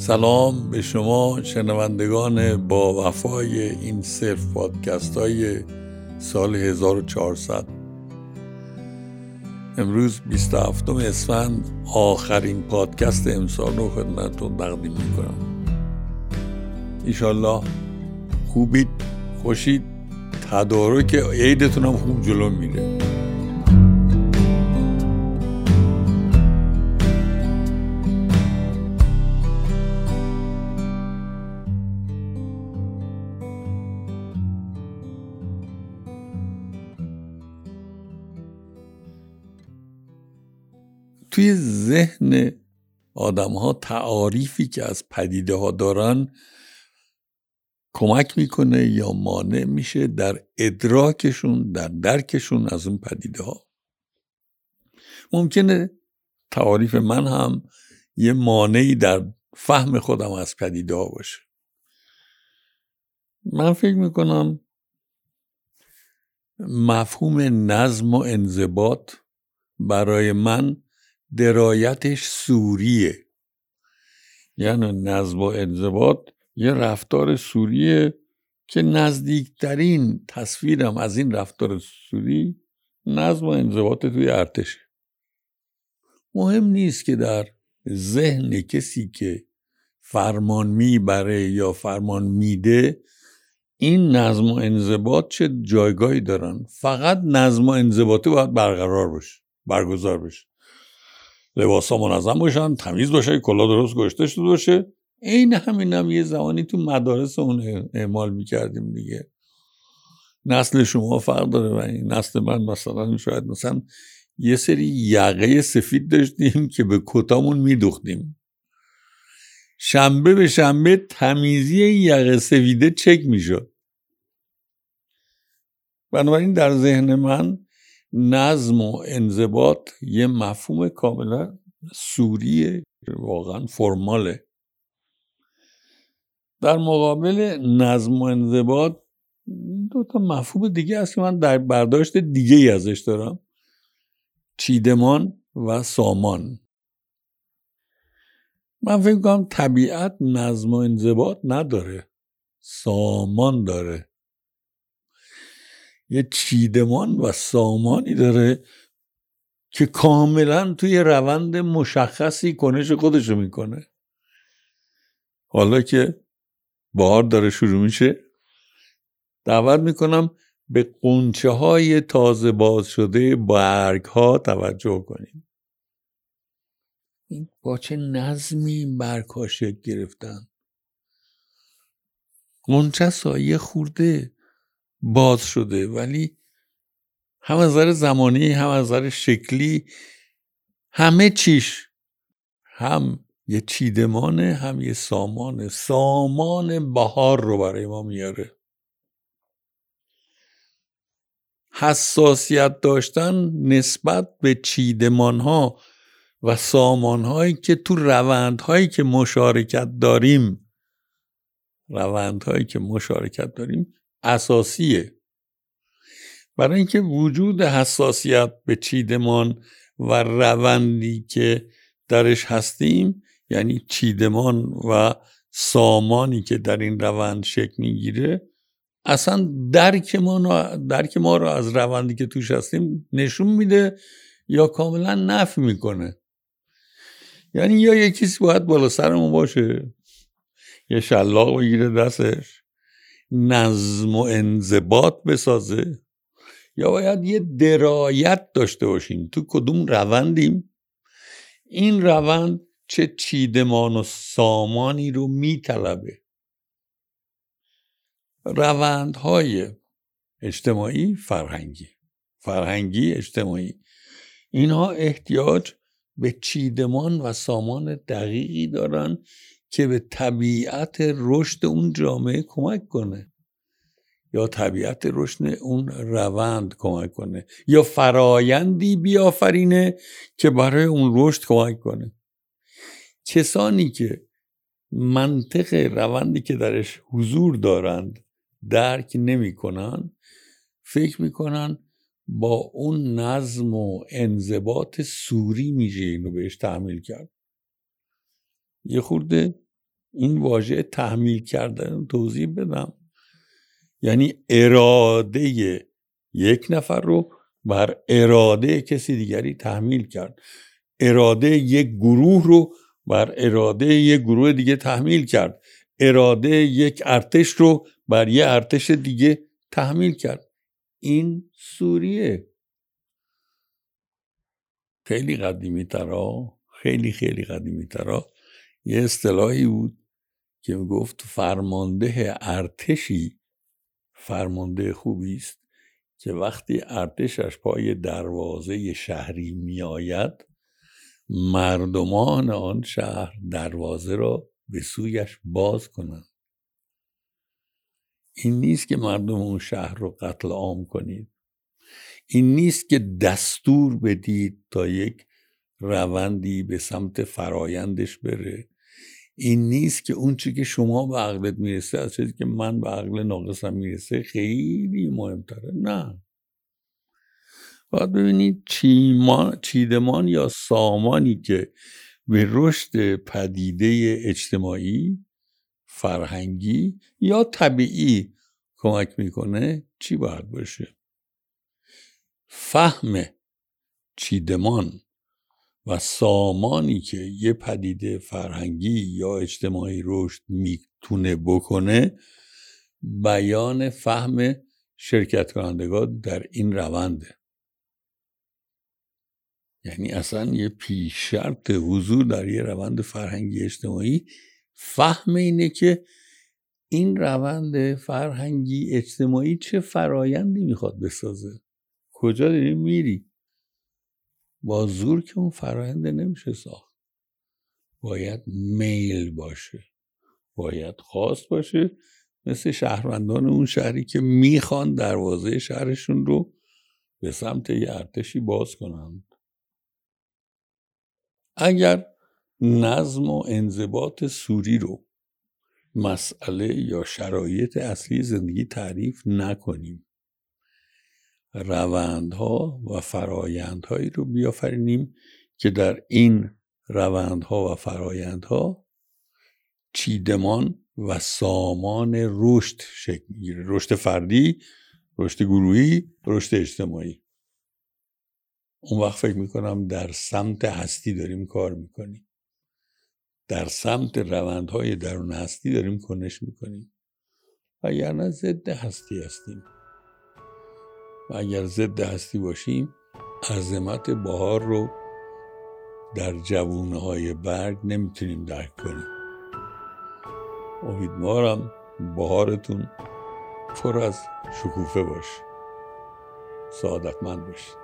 سلام به شما شنوندگان با وفای این صرف پادکست های سال 1400 امروز 27 اسفند آخرین پادکست امسال رو خدمتتون تقدیم می‌کنم. ایشالله خوبید خوشید تدارک عیدتون هم خوب جلو میره. توی ذهن آدم ها تعاریفی که از پدیده ها دارن کمک می‌کنه یا مانع میشه در ادراکشون در درکشون از اون پدیده ها ممکنه تعاریف من هم یه مانعی در فهم خودم از پدیده ها باشه. من فکر می‌کنم مفهوم نظم و انضباط برای من درایتش سوریه. یعنی نظم و انضباط یه رفتار سوریه که نزدیکترین تصویرم از این رفتار سوری نظم و انضباط توی ارتشه مهم نیست که در ذهن کسی که فرمان می‌بره یا فرمان میده این نظم و انضباط چه جایگاهی دارن؟ فقط نظم و انضباطی باید برقرار بشه برگزار بشه. لباس ها منظم باشن تمیز باشه کلا درست گشته شده باشه. عین همین هم یه زمانی تو مدارس اون اعمال می‌کردیم دیگه. نسل شما فرق داره و این نسل من مثلا شاید مثلا یه سری یقه سفید داشتیم که به کتامون میدوختیم. شنبه به شنبه تمیزی یقه سفیده چک می‌شد. بنابراین در ذهن من نظم و انضباط یه مفهوم کاملا سوریه واقعا فرماله. در مقابل نظم و انضباط دو تا مفهوم دیگه هست که من در برداشت دیگه ای ازش دارم. چیدمان و سامان. من فکر کنم طبیعت نظم و انضباط نداره سامان داره. یه چیدمان و سامانی داره که کاملا توی روند مشخصی کنش خودشو می‌کنه. حالا که بهار داره شروع میشه دعوت می‌کنم به قنچه های تازه باز شده برگ ها توجه کنیم. این با چه نظمی این برگ ها شکل گرفتن؟ قنچه سایه خورده. باز شده. ولی هم از نظر زمانی هم از نظر شکلی همه چیش هم یه چیدمانه هم یه سامانه. سامان بهار رو برای ما میاره. حساسیت داشتن نسبت به چیدمان ها و سامان هایی که تو روند هایی که مشارکت داریم روند هایی که مشارکت داریم اساسیه. برای اینکه وجود حساسیت به چیدمان و روندی که درش هستیم یعنی چیدمان و سامانی که در این روند شکل می‌گیره اصلا درک ما, درک ما رو از روندی که توش هستیم نشون میده یا کاملا نفی می‌کنه. یعنی یا یه کسی باید بالا سرمون باشه یه شلاق بگیره دستش. نظم و انضباط بسازه؟ یا باید یه درایت داشته باشیم؟ تو کدوم روندیم؟ این روند چه چیدمان و سامانی رو میطلبه؟ روندهای اجتماعی فرهنگی فرهنگی اجتماعی. اینها احتیاج به چیدمان و سامان دقیقی دارن که به طبیعت رشد اون جامعه کمک کنه. یا طبیعت رشد اون روند کمک کنه. یا فرایندی بیافرینه که برای اون رشد کمک کنه. کسانی که منطق روندی که درش حضور دارند درک نمی‌کنن فکر می‌کنن با اون نظم و انضباط سوری میشه اینو بهش تحمیل کرد. یه خورده این واژه تحمیل کردن توضیح بدم. یعنی اراده یک نفر رو بر اراده کسی دیگری تحمیل کرد. اراده یک گروه رو بر اراده یک گروه دیگه تحمیل کرد. اراده یک ارتش رو بر یه ارتش دیگه تحمیل کرد. این سوریه. خیلی قدیمی ترا خیلی خیلی قدیمی ترا یه اصطلاحی بود که گفت فرمانده ارتشی فرمانده خوبی است که وقتی ارتشش پای دروازه شهری میآید مردمان آن شهر دروازه را به سویش باز کنند. این نیست که مردم اون شهر رو قتل عام کنید. این نیست که دستور بدید تا یک روندی به سمت فرایندش بره. این نیست که اون چی که شما به عقلت می‌رسه از چیزی که من به عقل ناقصم می‌رسه خیلی مهمتره. نه. باید ببینید چیدمان یا سامانی که به رشد پدیده اجتماعی فرهنگی یا طبیعی کمک می‌کنه چی باید باشه؟ فهم چیدمان. و سامانی که یه پدیده فرهنگی یا اجتماعی رشد می‌تونه بکنه بیان فهم شرکت کنندگان در این رونده. یعنی اصلا یه پیش شرط حضور در یه روند فرهنگی اجتماعی. فهم اینه که این روند فرهنگی اجتماعی چه فرایندی می‌خواد بسازه. کجا داری میری؟ با زور که اون فراینده نمیشه ساخت. باید میل باشه. باید خواست باشه. مثل شهروندان اون شهری که می‌خوان دروازه شهرشون رو به سمت یه ارتشی باز کنند. اگر نظم و انضباط سوری رو مسئله یا شرایط اصلی زندگی تعریف نکنیم روندها و فرایندهایی رو بیافرینیم که در این روندها و فرایندها چیدمان و سامان رشد شکل می‌گیره. رشد فردی رشد گروهی رشد اجتماعی. اون وقت فکر می‌کنم در سمت هستی داریم کار می‌کنیم. در سمت روندهای درون هستی داریم کنش می‌کنیم. و نه ضد هستی هستیم. و اگر ضد هستی باشیم عظمت بهار رو در جوونه های برگ نمی‌تونیم درک کنیم. امیدوارم بهارتون پر از شکوفه باشه. سعادتمند باشید.